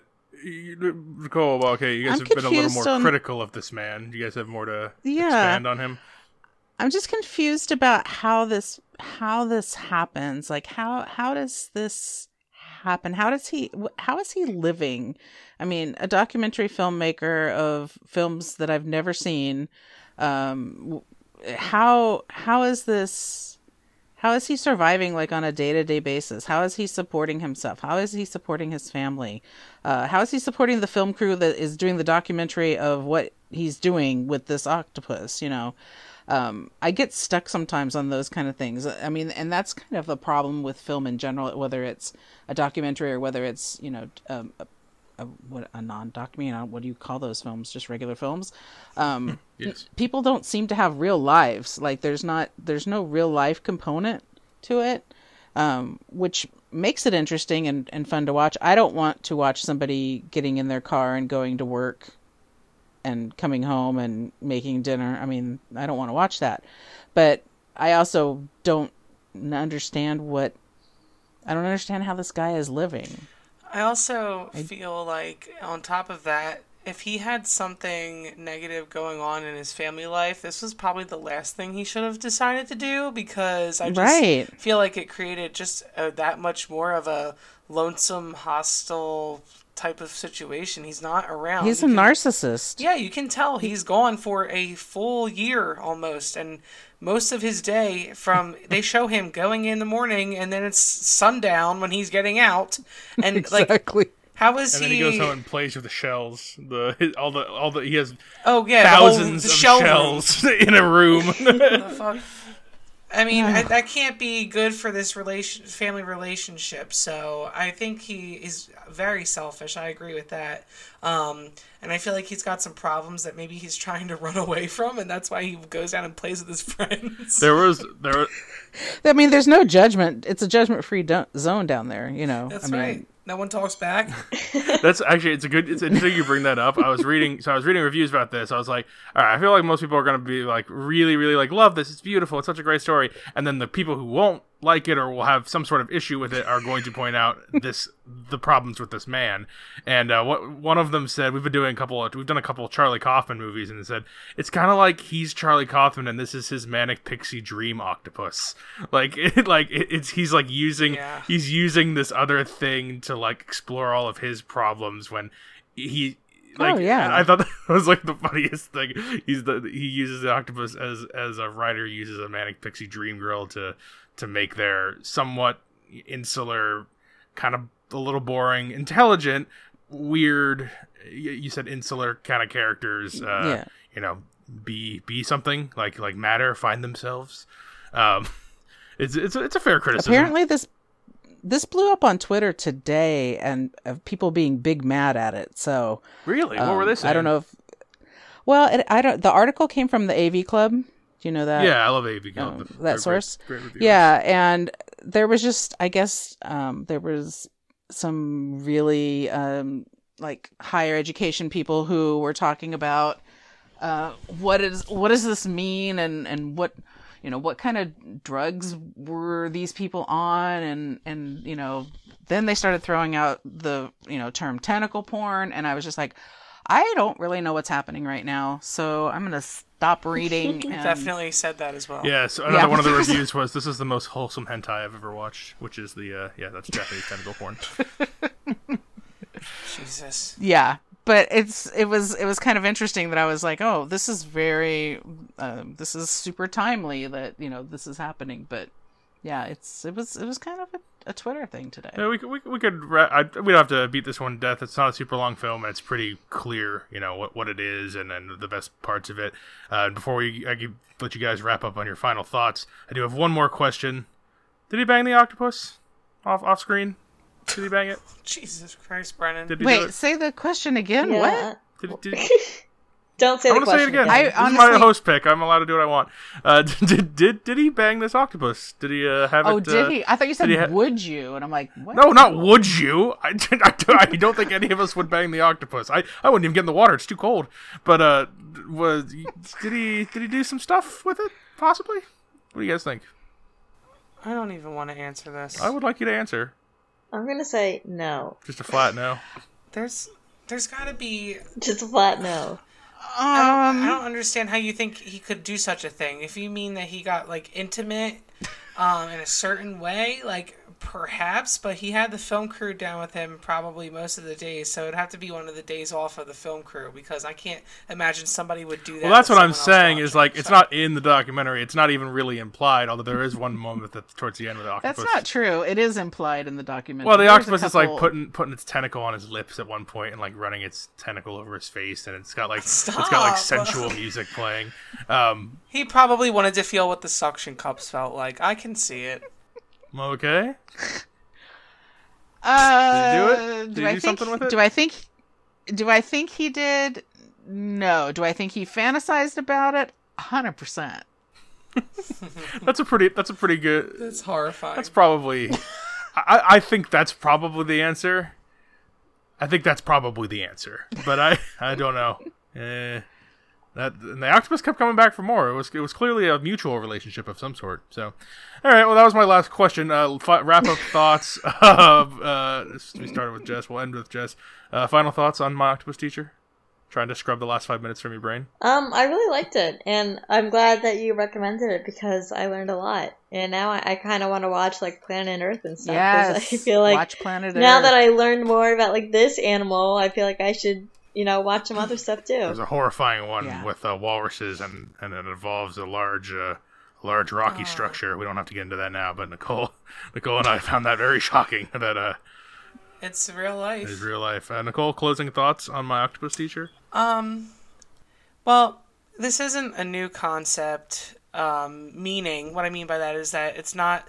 [SPEAKER 1] you- Nicole, well, okay, you guys
[SPEAKER 5] I'm
[SPEAKER 1] have been a little more
[SPEAKER 5] on-
[SPEAKER 1] critical of this man. Do you guys have more to
[SPEAKER 5] Yeah.
[SPEAKER 1] expand on him?
[SPEAKER 5] I'm just confused about how this how this happens. Like how how does this happen? How does he how is he living? I mean, a documentary filmmaker of films that I've never seen. Um, how how is this? How is he surviving like on a day to day basis? How is he supporting himself? How is he supporting his family? Uh, how is he supporting the film crew that is doing the documentary of what he's doing with this octopus? You know, um, I get stuck sometimes on those kind of things. I mean, and that's kind of the problem with film in general, whether it's a documentary or whether it's you know um, a, a, what a non-documentary. What do you call those films? Just regular films. Um,
[SPEAKER 1] Yes.
[SPEAKER 5] people don't seem to have real lives. Like there's not there's no real life component to it, um, which makes it interesting and, and fun to watch. I don't want to watch somebody getting in their car and going to work and coming home and making dinner. I mean, I don't want to watch that. But I also don't understand what I don't understand how this guy is living.
[SPEAKER 4] I also feel like, on top of that, if he had something negative going on in his family life, this was probably the last thing he should have decided to do because I just
[SPEAKER 5] Right.
[SPEAKER 4] feel like it created just uh that much more of a lonesome, hostile type of situation. He's not around.
[SPEAKER 5] He's a
[SPEAKER 4] can-
[SPEAKER 5] narcissist.
[SPEAKER 4] Yeah, you can tell he's gone for a full year almost, and most of his day from they show him going in the morning, and then it's sundown when he's getting out, and like
[SPEAKER 5] Exactly.
[SPEAKER 4] how is
[SPEAKER 1] And then he goes home and plays with the shells. The his, all the all the he has
[SPEAKER 4] oh yeah, the whole-
[SPEAKER 1] thousands
[SPEAKER 4] the
[SPEAKER 1] of
[SPEAKER 4] shell room.
[SPEAKER 1] shells in a room.
[SPEAKER 4] The fuck? I mean, I, that can't be good for this relation, family relationship. So I think he is very selfish. I agree with that. Um, and I feel like he's got some problems that maybe he's trying to run away from, and that's why he goes down and plays with his friends.
[SPEAKER 1] there was there was,
[SPEAKER 5] I mean, there's no judgment. It's a judgment-free do- zone down there. You know.
[SPEAKER 4] That's
[SPEAKER 5] I mean,
[SPEAKER 4] right. No one talks back.
[SPEAKER 1] That's actually it's a good it's interesting you bring that up. I was reading so I was reading reviews about this. I was like, all right, I feel like most people are gonna be like really, really like love this, it's beautiful, it's such a great story. And then the people who won't like it or will have some sort of issue with it are going to point out this the problems with this man. And uh, what one of them said, we've been doing a couple of we've done a couple of Charlie Kaufman movies, and it said it's kind of like he's Charlie Kaufman and this is his manic pixie dream octopus. Like it, like it, it's he's like using
[SPEAKER 4] Yeah.
[SPEAKER 1] he's using this other thing to like explore all of his problems when he like
[SPEAKER 5] Oh, yeah.
[SPEAKER 1] I thought that was like the funniest thing. He's the he uses the octopus as as a writer uses a manic pixie dream girl to to make their somewhat insular kind of a little boring intelligent weird you said insular kind of characters uh
[SPEAKER 5] Yeah.
[SPEAKER 1] you know be be something like like matter find themselves um it's it's a, it's a fair criticism
[SPEAKER 5] apparently this this blew up on Twitter today, and of people being big mad at it. So
[SPEAKER 1] really what were
[SPEAKER 5] um,
[SPEAKER 1] they saying
[SPEAKER 5] I don't know if. Well, it, I don't. The article came from the AV Club. Do you know that?
[SPEAKER 1] yeah i love av Club.
[SPEAKER 5] um, that source.
[SPEAKER 1] great reviewers.
[SPEAKER 5] Yeah, and there was just, I guess, um, there was some really um, like higher education people who were talking about uh, what is what does this mean, and and what you know what kind of drugs were these people on, and and you know then they started throwing out the you know term tentacle porn, and I was just like. I don't really know what's happening right now, so I'm gonna stop reading. And...
[SPEAKER 4] Definitely said that as well.
[SPEAKER 1] Yeah, so another
[SPEAKER 5] Yeah.
[SPEAKER 1] one of the reviews was this is the most wholesome hentai I've ever watched, which is the uh, yeah, that's Japanese tentacle porn.
[SPEAKER 4] Jesus.
[SPEAKER 5] yeah but it's it was it was kind of interesting that i was like oh this is very um, this is super timely that you know this is happening but yeah it's it was it was kind of a, a twitter thing today
[SPEAKER 1] Yeah, we we, we could I, we don't have to beat this one to death. It's not a super long film, and it's pretty clear, you know, what, what it is and, and the best parts of it. Uh, before we I give, let you guys wrap up on your final thoughts, I do have one more question. Did he bang the octopus off off screen? Did he bang it?
[SPEAKER 4] Jesus Christ, Brennan.
[SPEAKER 1] Did he do
[SPEAKER 5] Wait,
[SPEAKER 1] it?
[SPEAKER 5] say the question again.
[SPEAKER 2] Yeah.
[SPEAKER 5] What?
[SPEAKER 1] Did, did,
[SPEAKER 2] Don't say
[SPEAKER 1] I
[SPEAKER 2] the
[SPEAKER 1] want to say it
[SPEAKER 2] question
[SPEAKER 1] again.
[SPEAKER 5] I
[SPEAKER 1] this is my
[SPEAKER 5] honestly-
[SPEAKER 1] host pick. I'm allowed to do what I want. Uh, did did did he bang this octopus? Did he uh, have
[SPEAKER 5] Oh,
[SPEAKER 1] it?
[SPEAKER 5] Oh, did
[SPEAKER 1] uh,
[SPEAKER 5] he? I thought you said
[SPEAKER 1] he ha-
[SPEAKER 5] would you, and I'm like, what?
[SPEAKER 1] No, not would you. I, I, don't- I don't think any of us would bang the octopus. I, I wouldn't even get in the water. It's too cold. But uh, was did he did he do some stuff with it? Possibly. What do you guys think?
[SPEAKER 4] I don't even want to answer this.
[SPEAKER 1] I would like you to answer.
[SPEAKER 2] I'm gonna say no.
[SPEAKER 1] Just a flat no.
[SPEAKER 4] There's there's got to be
[SPEAKER 2] Just a flat no.
[SPEAKER 4] I don't,
[SPEAKER 5] Um,
[SPEAKER 4] I don't understand how you think he could do such a thing. If you mean that he got like intimate um, in a certain way, like perhaps, but he had the film crew down with him probably most of the days, so it'd have to be one of the days off of the film crew because I can't imagine somebody would do that.
[SPEAKER 1] Well, that's what I'm
[SPEAKER 4] someone else
[SPEAKER 1] saying. Is like it's
[SPEAKER 4] So-
[SPEAKER 1] not in the documentary. It's not even really implied. Although there is one moment that towards the end with the octopus.
[SPEAKER 5] That's not true. It is implied in the documentary.
[SPEAKER 1] Well, the
[SPEAKER 5] There's a
[SPEAKER 1] octopus is like putting putting its tentacle on his lips at one point and like running its tentacle over his face, and it's got like it's got like sensual music playing. Um,
[SPEAKER 4] He probably wanted to feel what the suction cups felt like. I can see it.
[SPEAKER 1] Okay.
[SPEAKER 5] Uh,
[SPEAKER 1] Did he do it? Did he
[SPEAKER 5] I
[SPEAKER 1] do
[SPEAKER 5] think,
[SPEAKER 1] something with it?
[SPEAKER 5] Do I think? Do I think he did? No. Do I think he fantasized about it? Hundred percent.
[SPEAKER 1] That's a pretty. That's a pretty good.
[SPEAKER 4] That's horrifying.
[SPEAKER 1] That's probably. I, I think that's probably the answer. I think that's probably the answer, but I I don't know. Eh, that and the octopus kept coming back for more. It was it was clearly a mutual relationship of some sort. So, all right. Well, that was my last question. Uh, fi- wrap up thoughts. Of, uh, we started with Jess. We'll end with Jess. Uh, final thoughts on my octopus teacher. Trying to scrub the last five minutes from your brain.
[SPEAKER 2] Um, I really liked it, and I'm glad that you recommended it because I learned a lot. And now I, I kind of want to watch like Planet Earth and stuff.
[SPEAKER 5] Yes.
[SPEAKER 2] I feel like
[SPEAKER 5] watch Planet Earth.
[SPEAKER 2] now that I learned more about like this animal, I feel like I should, you know, watch some other stuff too.
[SPEAKER 1] There's
[SPEAKER 2] too.
[SPEAKER 1] a horrifying one
[SPEAKER 5] Yeah.
[SPEAKER 1] with uh, walruses, and and it involves a large, uh, large rocky
[SPEAKER 4] Oh.
[SPEAKER 1] structure. We don't have to get into that now, but Nicole, Nicole and I found that very shocking. That uh,
[SPEAKER 4] It's real life.
[SPEAKER 1] is real life. Uh, Nicole, closing thoughts on my octopus teacher?
[SPEAKER 4] Um, well, this isn't a new concept. Um, meaning, what I mean by that is that it's not.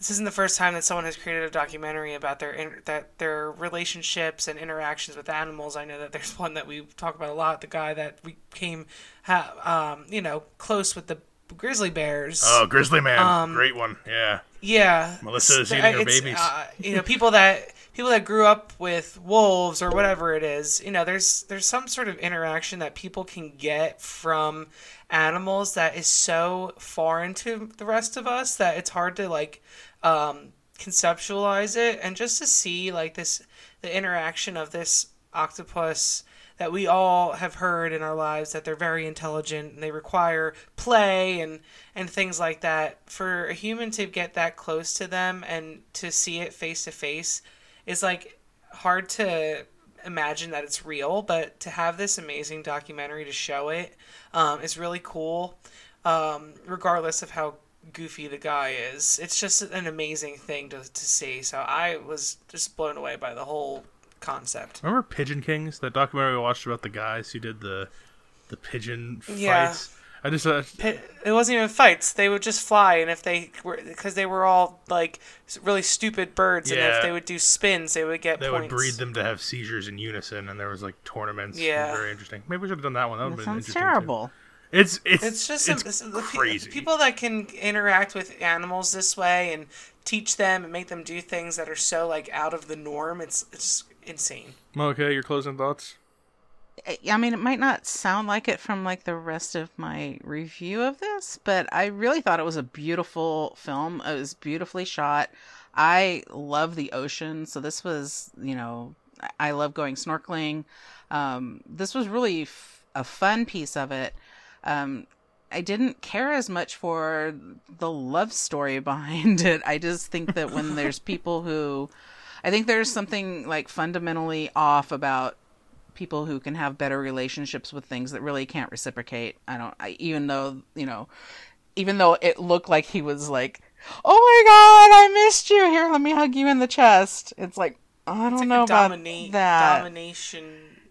[SPEAKER 4] This isn't the first time that someone has created a documentary about their in, that their relationships and interactions with animals. I know that there's one that we talk about a lot. The guy that became, ha, um, you know, close with the grizzly bears.
[SPEAKER 1] Oh, Grizzly Man,
[SPEAKER 4] Um,
[SPEAKER 1] great one. Yeah,
[SPEAKER 4] Yeah,
[SPEAKER 1] Melissa is eating her babies.
[SPEAKER 4] Uh, you know, people that people that grew up with wolves or whatever it is. You know, there's there's some sort of interaction that people can get from animals that is so foreign to the rest of us that it's hard to like um, conceptualize it and just to see like this the interaction of this octopus that we all have heard in our lives that they're very intelligent and they require play and and things like that. For a human to get that close to them and to see it face to face is like hard to imagine that it's real but to have this amazing documentary to show it um, is really cool. Um, regardless of how goofy the guy is it's just an amazing thing to, to see so i was just blown away by the whole concept
[SPEAKER 1] remember Pigeon Kings? That documentary we watched about the guys who did the the pigeon fights.
[SPEAKER 4] Yeah.
[SPEAKER 1] fights. I just uh,
[SPEAKER 4] it, it wasn't even fights. They would just fly, and if they were, because they were all like really stupid birds, and if they would do spins, they would get
[SPEAKER 1] they
[SPEAKER 4] points.
[SPEAKER 1] would breed them to have seizures in unison, and there was like tournaments.
[SPEAKER 4] Yeah.
[SPEAKER 1] very interesting. Maybe we should have done that one. That would
[SPEAKER 5] That
[SPEAKER 1] have been
[SPEAKER 5] sounds
[SPEAKER 1] interesting. too.
[SPEAKER 5] Terrible.
[SPEAKER 1] It's it's
[SPEAKER 4] It's just
[SPEAKER 1] it's
[SPEAKER 4] it's, the
[SPEAKER 1] crazy.
[SPEAKER 4] people that can interact with animals this way and teach them and make them do things that are so like out of the norm. It's it's insane.
[SPEAKER 1] Okay, your closing thoughts.
[SPEAKER 5] I mean, it might not sound like it from like the rest of my review of this, but I really thought it was a beautiful film. It was beautifully shot. I love the ocean, so this was, you know, I- I love going snorkeling. Um, this was really f- a fun piece of it. Um, I didn't care as much for the love story behind it. I just think that when there's people who, I think there's something like fundamentally off about people who can have better relationships with things that really can't reciprocate. I don't, I, even though, you know, even though it looked like he was like, oh my God, I missed you. Here, let me hug you in the chest. It's like, I don't
[SPEAKER 4] like
[SPEAKER 5] know about
[SPEAKER 4] domina-
[SPEAKER 5] that.
[SPEAKER 4] domination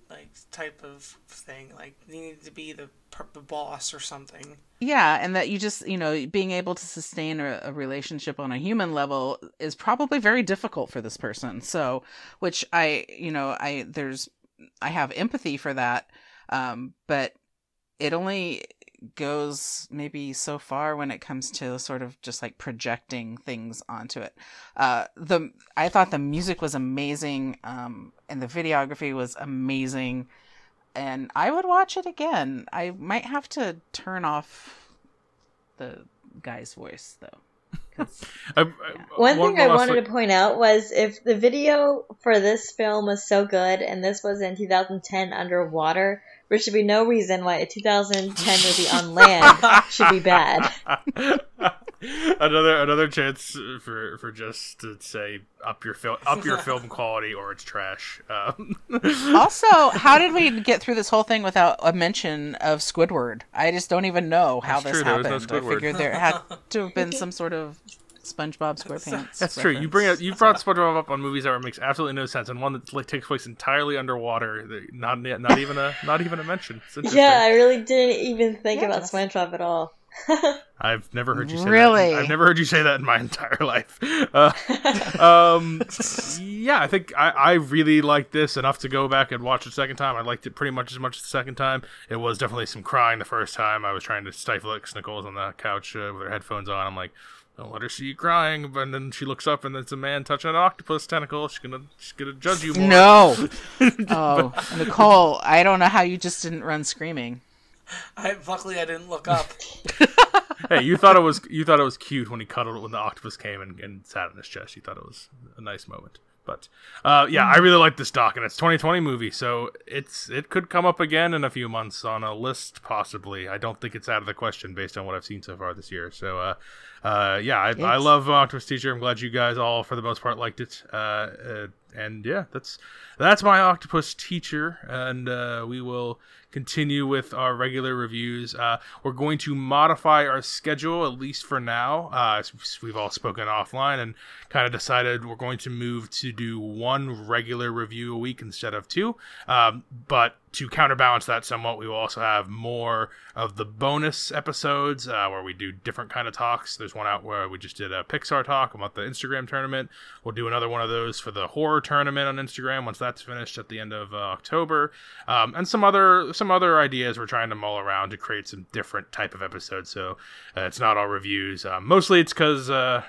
[SPEAKER 4] like type of thing. Like you need to be the, the boss or something.
[SPEAKER 5] Yeah, and that you just, you know, being able to sustain a, a, relationship on a human level is probably very difficult for this person. So, which I, you know, I, there's, I have empathy for that. Um, but it only goes maybe so far when it comes to sort of just like projecting things onto it. Uh, the, I thought the music was amazing. Um, and the videography was amazing and I would watch it again. I might have to turn off the guy's voice though.
[SPEAKER 2] I, I, one, one thing I wanted like... to point out was if the video for this film was so good and this was in 2010 underwater, there should be no reason why a 2010 movie on land should be bad.
[SPEAKER 1] another another chance for for just to say up your film up your film quality or it's trash. Um.
[SPEAKER 5] also, how did we get through this whole thing without a mention of Squidward? I just don't even know how That's this true, happened. No I figured there had to have been some sort of SpongeBob SquarePants.
[SPEAKER 1] That's true. You bring up you brought SpongeBob up on movies that were, makes absolutely no sense, and one that like takes place entirely underwater. Not not even a not even a mention.
[SPEAKER 2] Yeah, I really didn't even think yeah, about SpongeBob at all.
[SPEAKER 1] I've never heard you say
[SPEAKER 5] really?
[SPEAKER 1] that. I've never heard you say that in my entire life. Uh, um, yeah, I think I, I really liked this enough to go back and watch it a second time. I liked it pretty much as much as the second time. It was definitely some crying the first time. I was trying to stifle it. Nicole's on the couch uh, with her headphones on. I'm like, don't let her see you crying. But then she looks up and it's a man touching an octopus tentacle. She's gonna she's gonna judge you more.
[SPEAKER 5] No. oh, Nicole, I don't know how you just didn't run screaming.
[SPEAKER 4] I luckily I didn't look up.
[SPEAKER 1] hey, you thought it was you thought it was cute when he cuddled it when the octopus came and, and sat in his chest. You thought it was a nice moment. But uh, yeah, I really like this doc, and it's 2020 movie, so it's it could come up again in a few months on a list, possibly. I don't think it's out of the question based on what I've seen so far this year. So uh, uh, yeah, I, I, love Octopus Teacher. I'm glad you guys all, for the most part, liked it. Uh, uh, and yeah, that's that's my Octopus Teacher, and uh, we will continue with our regular reviews. Uh, we're going to modify our schedule at least for now. Uh, we've all spoken offline and kind of decided we're going to move to do one regular review a week instead of two. Um, but to counterbalance that somewhat, we will also have more of the bonus episodes uh, where we do different kind of talks. There's one out where we just did a Pixar talk about the Instagram tournament. We'll do another one of those for the horror tournament on Instagram once that's finished at the end of uh, October, um, and some other some other ideas we're trying to mull around to create some different type of episodes. So uh, it's not all reviews. Uh, mostly it's because uh,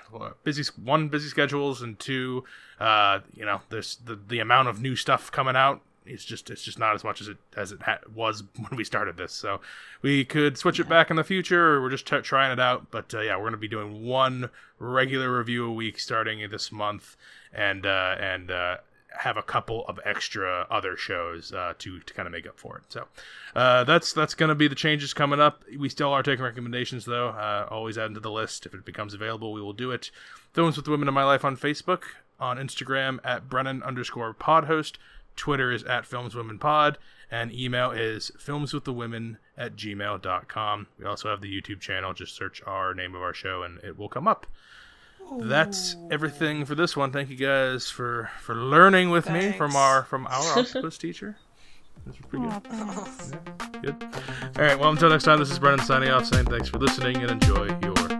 [SPEAKER 1] busy one busy schedules and two, uh, you know, there's the the amount of new stuff coming out it's just it's just not as much as it as it ha- was when we started this. So we could switch it back in the future, or we're just t- trying it out. But uh, yeah, we're going to be doing one regular review a week starting this month, and uh, and uh, have a couple of extra other shows uh, to to kind of make up for it. So uh, that's that's going to be the changes coming up. We still are taking recommendations though. Uh, always add to the list if it becomes available. We will do it. Films with the Women in My Life on Facebook, on Instagram at Brennan underscore Podhost. Twitter is at FilmsWomenPod, and email is filmswiththewomen at gmail.com. We also have the YouTube channel. Just search our name of our show and it will come up. Ooh. That's everything for this one. Thank you guys for for learning with Thanks. me from our from our octopus teacher. That's pretty good. Yeah, good. All right. Well, until next time, this is Brennan signing off, saying thanks for listening and enjoy your